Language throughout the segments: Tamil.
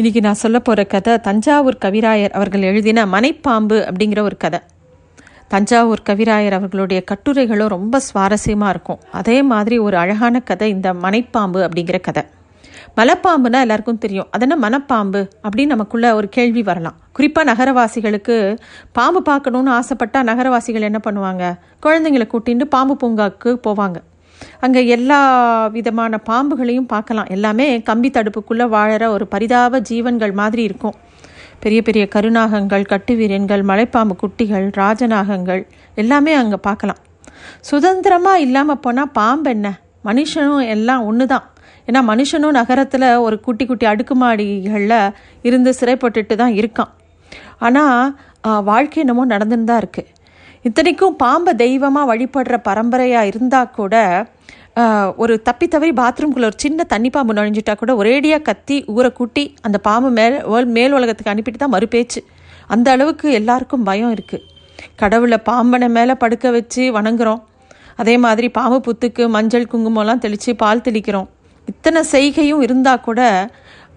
இன்றைக்கி நான் சொல்ல போகிற கதை தஞ்சாவூர் கவிராயர் அவர்கள் எழுதின மனைப்பாம்பு அப்படிங்கிற ஒரு கதை. தஞ்சாவூர் கவிராயர் அவர்களுடைய கட்டுரைகளும் ரொம்ப சுவாரஸ்யமாக இருக்கும். அதே மாதிரி ஒரு அழகான கதை இந்த மனைப்பாம்பு அப்படிங்கிற கதை. மலைப்பாம்புனா எல்லாருக்கும் தெரியும். அதென்ன மனப்பாம்பு அப்படின்னு நமக்குள்ள ஒரு கேள்வி வரலாம். குறிப்பாக நகரவாசிகளுக்கு பாம்பு பார்க்கணுன்னு ஆசைப்பட்டா நகரவாசிகள் என்ன பண்ணுவாங்க? குழந்தைங்களை கூட்டிகிட்டு பாம்பு பூங்காவுக்கு போவாங்க. அங்கே எல்லா விதமான பாம்புகளையும் பார்க்கலாம். எல்லாமே கம்பி தடுப்புக்குள்ளே வாழற ஒரு பரிதாப ஜீவன்கள் மாதிரி இருக்கும். பெரிய பெரிய கருநாகங்கள் கட்டுவீரன்கள் மலைப்பாம்பு குட்டிகள் ராஜநாகங்கள் எல்லாமே அங்கே பார்க்கலாம். சுதந்திரமாக இல்லாமல் போனால் பாம்பு என்ன? மனுஷனும் எல்லாம் ஒன்று தான் ஏன்னா மனுஷனும் நகரத்தில் ஒரு குட்டி குட்டி அடுக்குமாடிகளில் இருந்து சிறைப்பட்டுட்டு தான் இருக்கான். ஆனால் வாழ்க்கை என்னமோ நடந்துன்னு தான் இருக்குது இத்தனைக்கும் பாம்பை தெய்வமாக வழிபடுற பரம்பரையாக இருந்தால் கூட ஒரு தப்பி தவறி பாத்ரூம்குள்ளே ஒரு சின்ன தண்ணி பாம்பு நுழைஞ்சிட்டா கூட ஒரேடியாக கத்தி ஊரை கூட்டி அந்த பாம்பு மேல் வேல்- மேல் உலகத்துக்கு அனுப்பிட்டு தான் மறுபேச்சு. அந்த அளவுக்கு எல்லாருக்கும் பயம் இருக்குது கடவுளை பாம்பனை மேலே படுக்க வச்சு வணங்குறோம். அதே மாதிரி பாம்பு புத்துக்கு மஞ்சள் குங்குமம்லாம் தெளித்து பால் தெளிக்கிறோம். இத்தனை செய்கையும் இருந்தால் கூட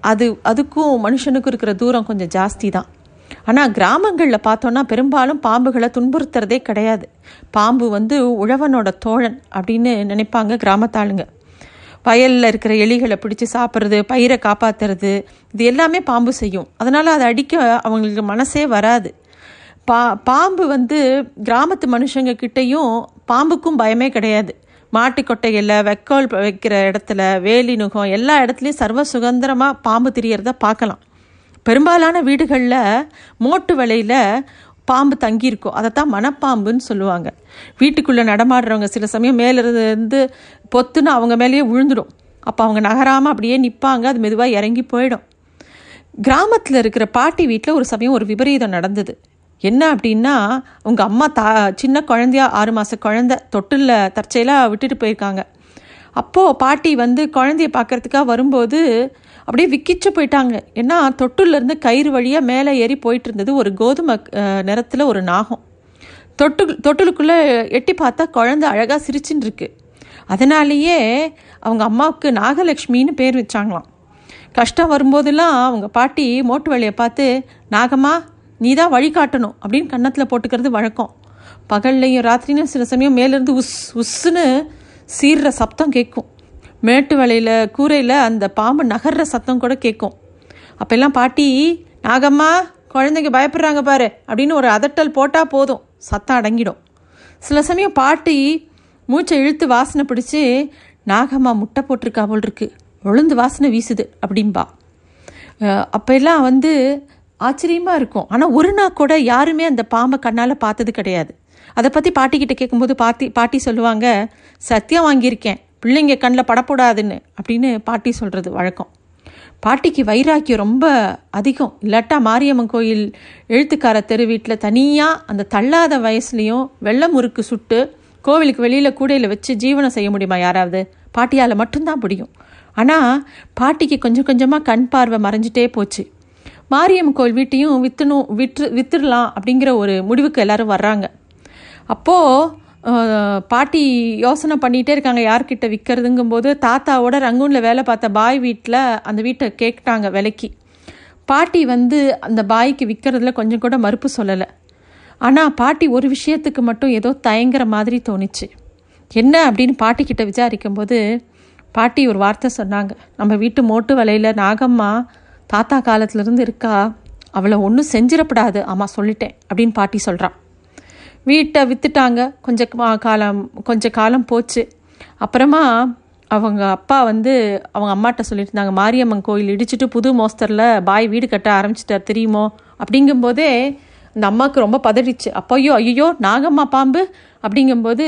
அது அதுக்கும் மனுஷனுக்கும் இருக்கிற தூரம் கொஞ்சம் ஜாஸ்தி தான். ஆனால் கிராமங்களில் பார்த்தோன்னா பெரும்பாலும் பாம்புகளை துன்புறுத்துறதே கிடையாது. பாம்பு வந்து உழவனோட தோழன் அப்படின்னு நினைப்பாங்க கிராமத்தாளுங்க. வயலில் இருக்கிற எலிகளை பிடிச்சி சாப்பிட்றது பயிரை காப்பாற்றுறது இது எல்லாமே பாம்பு செய்யும். அதனால் அதை அடிக்க அவங்களுக்கு மனசே வராது. பா பாம்பு வந்து கிராமத்து மனுஷங்க கிட்டேயும் பாம்புக்கும் பயமே கிடையாது. மாட்டு கொட்டைகளில் வெக்கோல் வைக்கிற இடத்துல வேலி நுகம் எல்லா இடத்துலையும் சர்வ சுதந்திரமாக பாம்பு திரியறத பார்க்கலாம். பெரும்பாலான வீடுகளில் மோட்டு வலையில் பாம்பு தங்கியிருக்கும். அதைத்தான் மனப்பாம்புன்னு சொல்லுவாங்க. வீட்டுக்குள்ளே நடமாடுறவங்க சில சமயம் மேலிருந்து பொத்துன்னு அவங்க மேலேயே விழுந்துடும். அப்போ அவங்க நகராமல் அப்படியே நிற்பாங்க அது மெதுவாக இறங்கி போயிடும். கிராமத்தில் இருக்கிற பாட்டி வீட்டில் ஒரு சமயம் ஒரு விபரீதம் நடந்தது. என்ன அப்படின்னா உங்கள் அம்மா தா சின்ன குழந்தையா ஆறு மாத குழந்த தொட்டிலில் தற்செயலாக விட்டுட்டு போயிருக்காங்க. அப்போது பாட்டி வந்து குழந்தைய பார்க்கறதுக்காக வரும்போது அப்படியே விக்கிச்சு போயிட்டாங்க. ஏன்னா தொட்டுலேருந்து கயிறு வழியாக மேலே ஏறி போயிட்டு இருந்தது ஒரு கோதுமை நிறத்தில் ஒரு நாகம். தொட்டு தொட்டிலுக்குள்ளே எட்டி பார்த்தா குழந்தை அழகாக சிரிச்சுன்னு இருக்கு அதனாலேயே அவங்க அம்மாவுக்கு நாகலட்சுமின்னு பேர் வச்சாங்களாம். கஷ்டம் வரும்போதெல்லாம் அவங்க பாட்டி மோட்டு வழியை பார்த்து நாகம்மா நீ தான் வழிகாட்டணும் அப்படின்னு கன்னத்தில் போட்டுக்கிறது வழக்கம். பகல்லையும் ராத்திரியும் சில சமயம் மேலேருந்து உஸ் உஸ்ஸுன்னு சீர்ற சப்தம் கேட்கும் மேட்டு வலையில் கூரையில் அந்த பாம்பு நகர்ற சத்தம் கூட கேட்கும் அப்போல்லாம் பாட்டி நாகம்மா குழந்தைங்க பயப்படுறாங்க பாரு அப்படின்னு ஒரு அதட்டல் போட்டால் போதும். சத்தம் அடங்கிடும். சில சமயம் பாட்டி மூச்சை இழுத்து வாசனை பிடிச்சி நாகம்மா முட்டை போட்டிருக்கா போல் இருக்கு உளுந்து வாசனை வீசுது அப்படிம்பா. அப்போல்லாம் வந்து ஆச்சரியமாக இருக்கும். ஆனால் ஒரு நாள் கூட யாருமே அந்த பாம்பை கண்ணால் பார்த்தது கிடையாது. அதை பற்றி பாட்டிக்கிட்ட கேட்கும்போது பாட்டி பாட்டி சொல்லுவாங்க சத்தியம் வாங்கியிருக்கேன். பிள்ளைங்க கண்ணில் படப்படாதுன்னு அப்படின்னு பாட்டி சொல்கிறது வழக்கம். பாட்டிக்கு வைராக்கியம் ரொம்ப அதிகம். இல்லாட்டா மாரியம்மன் கோயில் எழுத்துக்கார தெரு வீட்டில் தனியாக அந்த தள்ளாத வயசுலேயும் வெள்ளை முறுக்கு சுட்டு கோவிலுக்கு வெளியில் கூடையில் வச்சு ஜீவனம் செய்ய முடியுமா யாராவது? பாட்டியால் மட்டும்தான் முடியும். ஆனால் பாட்டிக்கு கொஞ்சம் கொஞ்சமாக கண் பார்வை மறைஞ்சிட்டே போச்சு. மாரியம்மன் கோயில் வீட்டையும் விற்றுணும் விற்று வித்துடலாம் அப்படிங்கிற ஒரு முடிவுக்கு எல்லாரும் வர்றாங்க. அப்போது பாட்டி யோசனை பண்ணிகிட்டே இருக்காங்க யார்கிட்ட விற்கிறதுங்கும்போது தாத்தாவோட ரங்கூனில் வேலை பார்த்த பாய் வீட்டில் அந்த வீட்டை கேட்டாங்க விலைக்கு. பாட்டி வந்து அந்த பாய்க்கு விற்கிறதுல கொஞ்சம் கூட மறுப்பு சொல்லலை. ஆனால் பாட்டி ஒரு விஷயத்துக்கு மட்டும் ஏதோ தயங்குற மாதிரி தோணுச்சு. என்ன அப்படின்னு பாட்டிக்கிட்ட விசாரிக்கும்போது பாட்டி ஒரு வார்த்தை சொன்னாங்க. நம்ம வீட்டு மோட்டு வலையில் நாகம்மா தாத்தா காலத்துலேருந்து இருக்கா? அவளை ஒன்றும் செஞ்சிடப்படாது ஆமாம் சொல்லிட்டேன் அப்படின்னு பாட்டி சொல்கிறான் வீட்டை விற்றுட்டாங்க கொஞ்ச காலம் கொஞ்ச காலம் போச்சு. அப்புறமா அவங்க அப்பா வந்து அவங்க அம்மாட்ட சொல்லிட்டு இருந்தாங்க மாரியம்மன் கோயில் இடிச்சிட்டு புது மோஸ்தரில் பாய் வீடு கட்ட ஆரம்பிச்சிட்டார் தெரியுமோ? அப்படிங்கும்போதே அந்த அம்மாவுக்கு ரொம்ப பதறிச்சு. அப்பையோ ஐயோ நாகம்மா பாம்பு? அப்படிங்கும்போது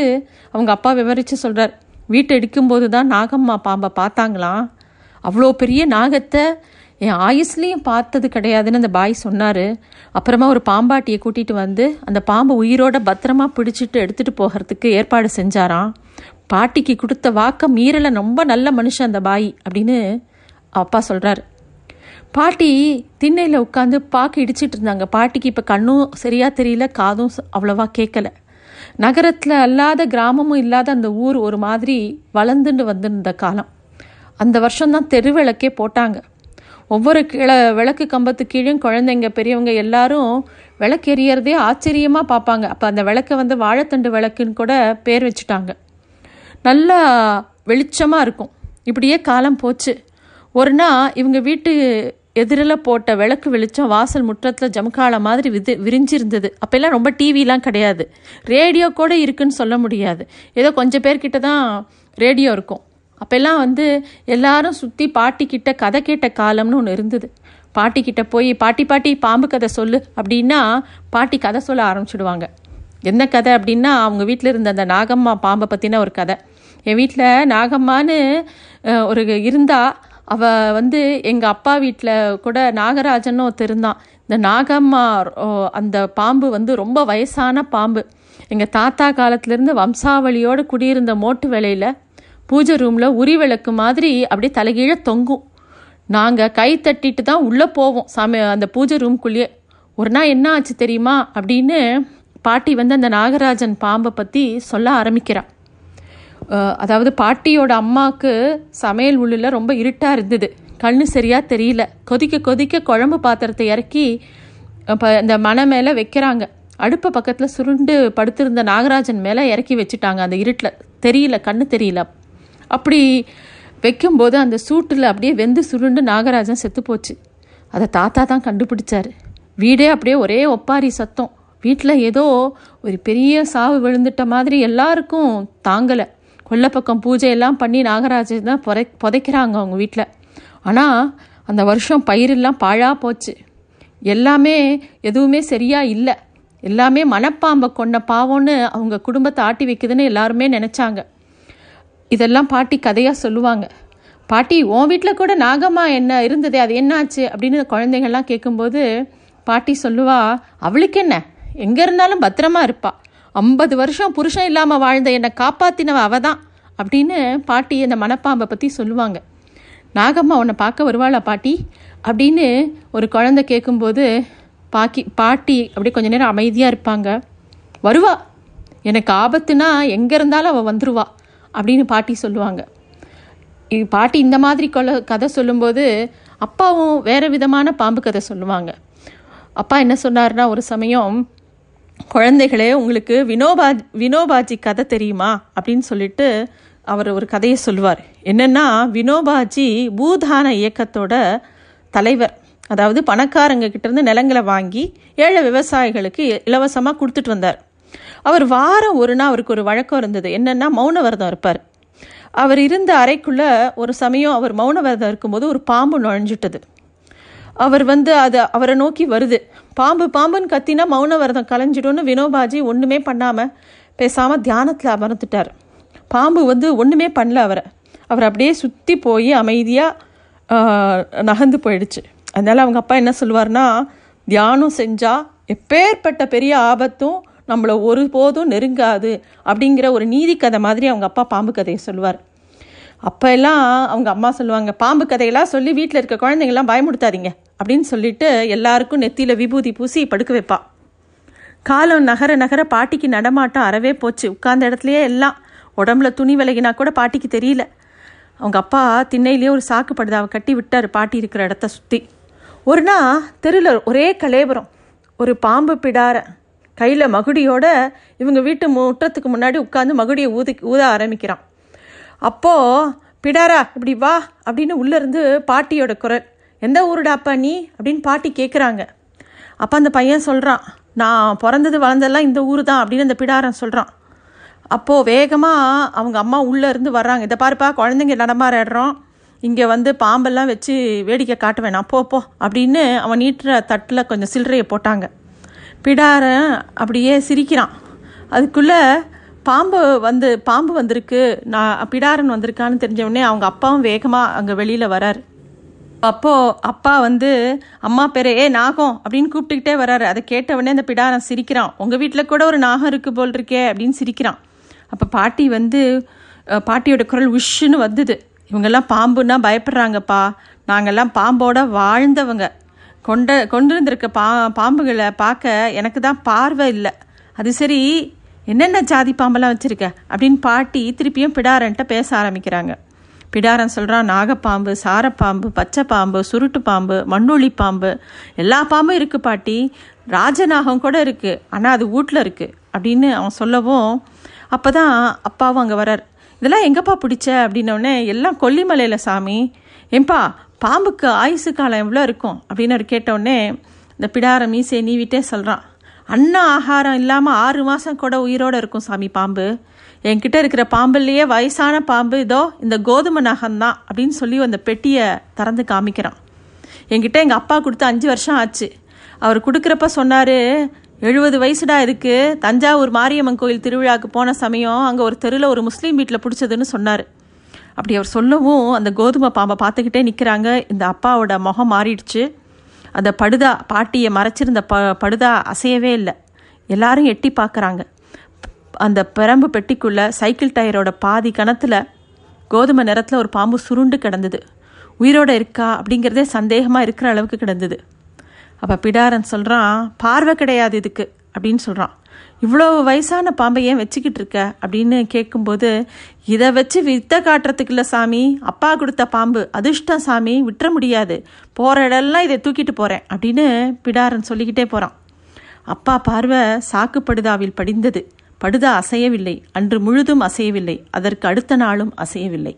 அவங்க அப்பா விவரித்து சொல்கிறார் வீட்டை இடிக்கும்போது தான் நாகம்மா பாம்பை பார்த்தாங்களாம். அவ்வளோ பெரிய நாகத்தை என் ஆயுஸ்லேயும் பார்த்தது கிடையாதுன்னு அந்த பாய் சொன்னார். அப்புறமா ஒரு பாம்பாட்டியை கூட்டிகிட்டு வந்து அந்த பாம்பு உயிரோட பத்திரமா பிடிச்சிட்டு எடுத்துகிட்டு போகிறதுக்கு ஏற்பாடு செஞ்சாராம். பாட்டிக்கு கொடுத்த வாக்க மீறலை ரொம்ப நல்ல மனுஷன் அந்த பாய் அப்படின்னு அப்பா சொல்கிறாரு பாட்டி திண்ணையில் உட்காந்து பாக்கு இடிச்சிட்டு இருந்தாங்க. பாட்டிக்கு இப்போ கண்ணும் சரியாக தெரியல காதும் அவ்வளோவா கேட்கல நகரத்தில் அல்லாத கிராமமும் இல்லாத அந்த ஊர் ஒரு மாதிரி வளர்ந்துட்டு வந்திருந்த காலம். அந்த வருஷம்தான் தெருவிளக்கே போட்டாங்க. ஒவ்வொரு கீழே விளக்கு கம்பத்து கீழும் குழந்தைங்க பெரியவங்க எல்லாரும் விளக்கு எரியறதே ஆச்சரியமாக பார்ப்பாங்க அப்போ அந்த விளக்கை வந்து வாழைத்தண்டு விளக்குன்னு கூட பேர் வச்சுட்டாங்க. நல்லா வெளிச்சமாக இருக்கும். இப்படியே காலம் போச்சு. ஒரு நாள் இவங்க வீட்டு எதிரில் போட்ட விளக்கு வெளிச்சம் வாசல் முற்றத்தில் ஜமுக்கால மாதிரி விது விரிஞ்சிருந்தது. அப்போல்லாம் ரொம்ப டிவிலாம் கிடையாது. ரேடியோ கூட இருக்குன்னு சொல்ல முடியாது. ஏதோ கொஞ்சம் பேர்கிட்ட தான் ரேடியோ இருக்கும். அப்போல்லாம் வந்து எல்லாரும் சுற்றி பாட்டிக்கிட்ட கதை கேட்ட காலம்னு ஒன்று இருந்தது. பாட்டிக்கிட்ட போய் பாட்டி பாட்டி பாம்பு கதை சொல்லு அப்படின்னா பாட்டி கதை சொல்ல ஆரம்பிச்சிடுவாங்க. என்ன கதை அப்படின்னா அவங்க வீட்டில் இருந்த அந்த நாகம்மா பாம்பை பற்றின ஒரு கதை. என் வீட்டில் நாகம்மான்னு ஒரு இருந்தா அவ வந்து எங்கள் அப்பா வீட்டில் கூட நாகராஜன்னு ஒருத்தர் இருந்தான். இந்த நாகம்மா அந்த பாம்பு வந்து ரொம்ப வயசான பாம்பு. எங்கள் தாத்தா காலத்துலேருந்து வம்சாவளியோடு குடியிருந்த மோட்டு வேலையில் பூஜை ரூமில் உரி விளக்கு மாதிரி அப்படியே தலைகீழ தொங்கும். நாங்கள் கை தட்டிட்டு தான் உள்ளே போவோம். சாமி அந்த பூஜை ரூம்குள்ளேயே ஒரு நாள் என்ன ஆச்சு தெரியுமா? அப்படின்னு பாட்டி வந்து அந்த நாகராஜன் பாம்பை பற்றி சொல்ல ஆரம்பிக்கிறான். அதாவது பாட்டியோட அம்மாவுக்கு சமையல் உள்ளில் ரொம்ப இருட்டாக இருந்தது. கண்ணு சரியாக தெரியல. கொதிக்க கொதிக்க குழம்பு பாத்திரத்தை இறக்கி இப்போ இந்த மனை மேலே வைக்கிறாங்க. அடுப்பு பக்கத்தில் சுருண்டு படுத்திருந்த நாகராஜன் மேலே இறக்கி வச்சுட்டாங்க அந்த இருட்டில். தெரியல கண்ணு தெரியல. அப்படி வைக்கும்போது அந்த சூட்டில் அப்படியே வெந்து சுருண்டு நாகராஜன் செத்து போச்சு. அதை தாத்தா தான் கண்டுபிடிச்சார். வீடே அப்படியே ஒரே ஒப்பாரி சத்தம். வீட்டில் ஏதோ ஒரு பெரிய சாவு விழுந்துட்ட மாதிரி எல்லாருக்கும் தாங்கலை. கொல்லப்பக்கம் பூஜை எல்லாம் பண்ணி நாகராஜன் தான் புதை புதைக்கிறாங்க அவங்க வீட்டில் ஆனால் அந்த வருஷம் பயிரெல்லாம் பாழாக போச்சு. எல்லாமே எதுவுமே சரியாக இல்லை. எல்லாமே மனப்பாம்பை கொண்ட பாவம்னு அவங்க குடும்பத்தை ஆட்டி வைக்குதுன்னு எல்லாருமே நினச்சாங்க. இதெல்லாம் பாட்டி கதையாக சொல்லுவாங்க. பாட்டி உன் வீட்டில் கூட நாகம்மா என்ன இருந்ததே அது என்னாச்சு? அப்படின்னு குழந்தைங்கள்லாம் கேட்கும்போது பாட்டி சொல்லுவா அவளுக்கு என்ன? எங்கே இருந்தாலும் பத்திரமா இருப்பாள் ஐம்பது வருஷம் புருஷன் இல்லாமல் வாழ்ந்த என்னை காப்பாத்தினவ அவ தான் அப்படின்னு பாட்டி அந்த மனப்பாம்பை பற்றி சொல்லுவாங்க. நாகம்மா உன்னை பார்க்க வருவாளா பாட்டி? அப்படின்னு ஒரு குழந்தை கேட்கும்போது பாக்கி பாட்டி அப்படியே கொஞ்ச நேரம் அமைதியாக இருப்பாங்க. வருவா. எனக்கு ஆபத்துனா எங்கே இருந்தாலும் அவள் வந்துடுவா அப்படின்னு பாட்டி சொல்லுவாங்க. பாட்டி இந்த மாதிரி கொல கதை சொல்லும்போது அப்பாவும் வேறு விதமான பாம்பு கதை சொல்லுவாங்க. அப்பா என்ன சொன்னார்னா ஒரு சமயம் குழந்தைகளே உங்களுக்கு வினோபா வினோபாஜி கதை தெரியுமா? அப்படின்னு சொல்லிட்டு அவர் ஒரு கதையை சொல்லுவார். என்னென்னா வினோபாஜி பூதான இயக்கத்தோட தலைவர். அதாவது பணக்காரங்க கிட்டேருந்து நிலங்களை வாங்கி ஏழை விவசாயிகளுக்கு இலவசமாக கொடுத்துட்டு வந்தார். அவர் வாரம் ஒரு நாள் அவருக்கு ஒரு வழக்கம் இருந்தது. என்னென்னா மௌன விரதம் இருப்பார். அவர் இருந்த அறைக்குள்ளே ஒரு சமயம் அவர் மௌன விரதம் இருக்கும்போது ஒரு பாம்பு நுழைஞ்சிட்டது. அவர் வந்து அது அவரை நோக்கி வருது. பாம்பு பாம்புன்னு கத்தினா மௌன விரதம் கலைஞ்சிடும்னு வினோபாஜி ஒன்றுமே பண்ணாமல் பேசாமல் தியானத்தில் அமர்ந்துட்டார். பாம்பு வந்து ஒன்றுமே பண்ணல அவரை. அவர் அப்படியே சுற்றி போய் அமைதியாக நகர்ந்து போயிடுச்சு. அதனால் அவங்க அப்பா என்ன சொல்லுவார்னா தியானம் செஞ்சால் எப்பேற்பட்ட பெரிய ஆபத்தும் நம்மளை ஒருபோதும் நெருங்காது அப்படிங்கிற ஒரு நீதி கதை மாதிரி அவங்க அப்பா பாம்பு கதையை சொல்லுவார். அப்போ எல்லாம் அவங்க அம்மா சொல்லுவாங்க பாம்பு கதையெல்லாம் சொல்லி வீட்டில் இருக்க குழந்தைங்கள்லாம் பயமுடுத்தாதீங்க அப்படின்னு சொல்லிட்டு எல்லாருக்கும் நெத்தியில் விபூதி பூசி படுக்க வைப்பா. காலம் நகர நகர பாட்டிக்கு நடமாட்டம் அறவே போச்சு. உட்கார்ந்த இடத்துலையே எல்லாம் உடம்புல துணி விலகினா கூட பாட்டிக்கு தெரியல. அவங்க அப்பா திண்ணையிலேயே ஒரு சாக்கு படுதாவை கட்டி விட்டார் பாட்டி இருக்கிற இடத்த சுற்றி ஒரு நாள் தெருவில் ஒரே கலேபரம் ஒரு பாம்பு பிடாரை கையில் மகுடியோட இவங்க வீட்டு முற்றத்துக்கு முன்னாடி உட்காந்து மகுடியை ஊதி ஊத ஆரம்பிக்கிறான். அப்போது பிடாரா இப்படி வா அப்படின்னு உள்ளேருந்து பாட்டியோட குரல் எந்த ஊருடாப்பா நீ? அப்படின்னு பாட்டி கேட்குறாங்க அப்போ அந்த பையன் சொல்கிறான் நான் பிறந்தது வளர்ந்தெல்லாம் இந்த ஊர் தான் அப்படின்னு அந்த பிடாரன் சொல்கிறான் அப்போது வேகமாக அவங்க அம்மா உள்ளேருந்து வர்றாங்க இதை பாருப்பா குழந்தைங்க நடமாடுறோம் இங்கே வந்து பாம்பெல்லாம் வச்சு வேடிக்கை காட்ட வேணாம் போ போ அப்படின்னு அவன் நீட்டுற தட்டில் கொஞ்சம் சில்லறையை போட்டாங்க. பிடாரன் அப்படியே சிரிக்கிறான். அதுக்குள்ளே பாம்பு வந்து பாம்பு வந்திருக்கு. நான் பிடாரன் வந்திருக்கான்னு தெரிஞ்சவுடனே அவங்க அப்பாவும் வேகமாக அங்கே வெளியில் வரார். அப்போது அப்பா வந்து அம்மா பேரே ஏ நாகம் அப்படின்னு கூப்பிட்டுக்கிட்டே வராரு. அதை கேட்டவுடனே அந்த பிடாரன் சிரிக்கிறான். உங்கள் வீட்டில் கூட ஒரு நாகம் இருக்கு போல் இருக்கே அப்படின்னு சிரிக்கிறான். அப்போ பாட்டி வந்து பாட்டியோட குரல் உஷ்ஷுன்னு வந்தது. இவங்கெல்லாம் பாம்புன்னா பயப்படுறாங்கப்பா. நாங்கள்லாம் பாம்போட வாழ்ந்தவங்க. கொண்ட கொண்டு வந்திருக்க பா பாம்புகளை பார்க்க எனக்கு தான் பார்வை இல்லை. அது சரி என்னென்ன ஜாதி பாம்பெல்லாம் வச்சுருக்க? அப்படின்னு பாட்டி திருப்பியும் பிடாரன்ட்ட பேச ஆரம்பிக்கிறாங்க. பிடாரன் சொல்கிறான் நாகப்பாம்பு சாரப்பாம்பு பச்சை பாம்பு சுருட்டு பாம்பு மண்ணுளி பாம்பு எல்லா பாம்பும் இருக்குது பாட்டி. ராஜநாகம் கூட இருக்குது ஆனால் அது வீட்டில் இருக்குது அப்படின்னு அவன் சொல்லவும் அப்போ தான் அப்பாவும் அங்கே வரார் இதெல்லாம் எங்கப்பா பிடிச்ச? அப்படின்னோடனே எல்லாம் கொல்லிமலையில் சாமி. ஏன்பா பாம்புக்கு ஆயுசு காலம் எவ்வளோ இருக்கும்? அப்படின்னு அவர் கேட்டவுடனே இந்த பிடார மீசை நீவிட்டே சொல்கிறான் அண்ணா ஆகாரம் இல்லாமல் ஆறு மாதம் கூட உயிரோடு இருக்கும் சாமி பாம்பு. என்கிட்ட இருக்கிற பாம்புலேயே வயசான பாம்பு இதோ இந்த கோதுமை நகம்தான் அப்படின்னு சொல்லி அந்த பெட்டியை திறந்து காமிக்கிறான். என்கிட்ட எங்கள் அப்பா கொடுத்து அஞ்சு வருஷம் ஆச்சு. அவர் கொடுக்குறப்ப சொன்னார் எழுபது வயசுடா இருக்குது தஞ்சாவூர் மாரியம்மன் கோயில் திருவிழாவுக்கு போன சமயம் அங்கே ஒரு தெருவில் ஒரு முஸ்லீம் வீட்டில் பிடிச்சதுன்னு சொன்னார். அப்படி அவர் சொல்லவும் அந்த கோதுமை பாம்பை பார்த்துக்கிட்டே நிற்கிறாங்க இந்த அப்பாவோட முகம் மாறிடுச்சு. அந்த படுதா பாட்டியை மறைச்சிருந்த ப படுதா அசையவே இல்லை. எல்லாரும் எட்டி பார்க்குறாங்க. அந்த பிரம்பு பெட்டிக்குள்ளே சைக்கிள் டயரோட பாதி கணத்தில் கோதுமை நிறத்தில் ஒரு பாம்பு சுருண்டு கிடந்தது. உயிரோட இருக்கா அப்படிங்கிறதே சந்தேகமாக இருக்கிற அளவுக்கு கிடந்தது. அப்போ பிடாரன் சொல்கிறான் பார்வை கிடையாது இதுக்கு அப்படின்னு சொல்கிறான் இவ்வளோ வயசான பாம்பை ஏன் வச்சுக்கிட்டு இருக்க? அப்படின்னு கேட்கும்போது இதை வச்சு வித்த காட்டுறதுக்கு இல்லை சாமி அப்பா கொடுத்த பாம்பு அதிர்ஷ்டம் சாமி விட்டுற முடியாது. போகிற இடம்லாம் இதை தூக்கிட்டு போகிறேன் அப்படின்னு பிடாரன் சொல்லிக்கிட்டே போகிறான் அப்பா பார்வை சாக்கு படுதாவில் படிந்தது. படுதா அசையவில்லை. அன்று முழுதும் அசையவில்லை. அதற்கு அடுத்த நாளும் அசையவில்லை.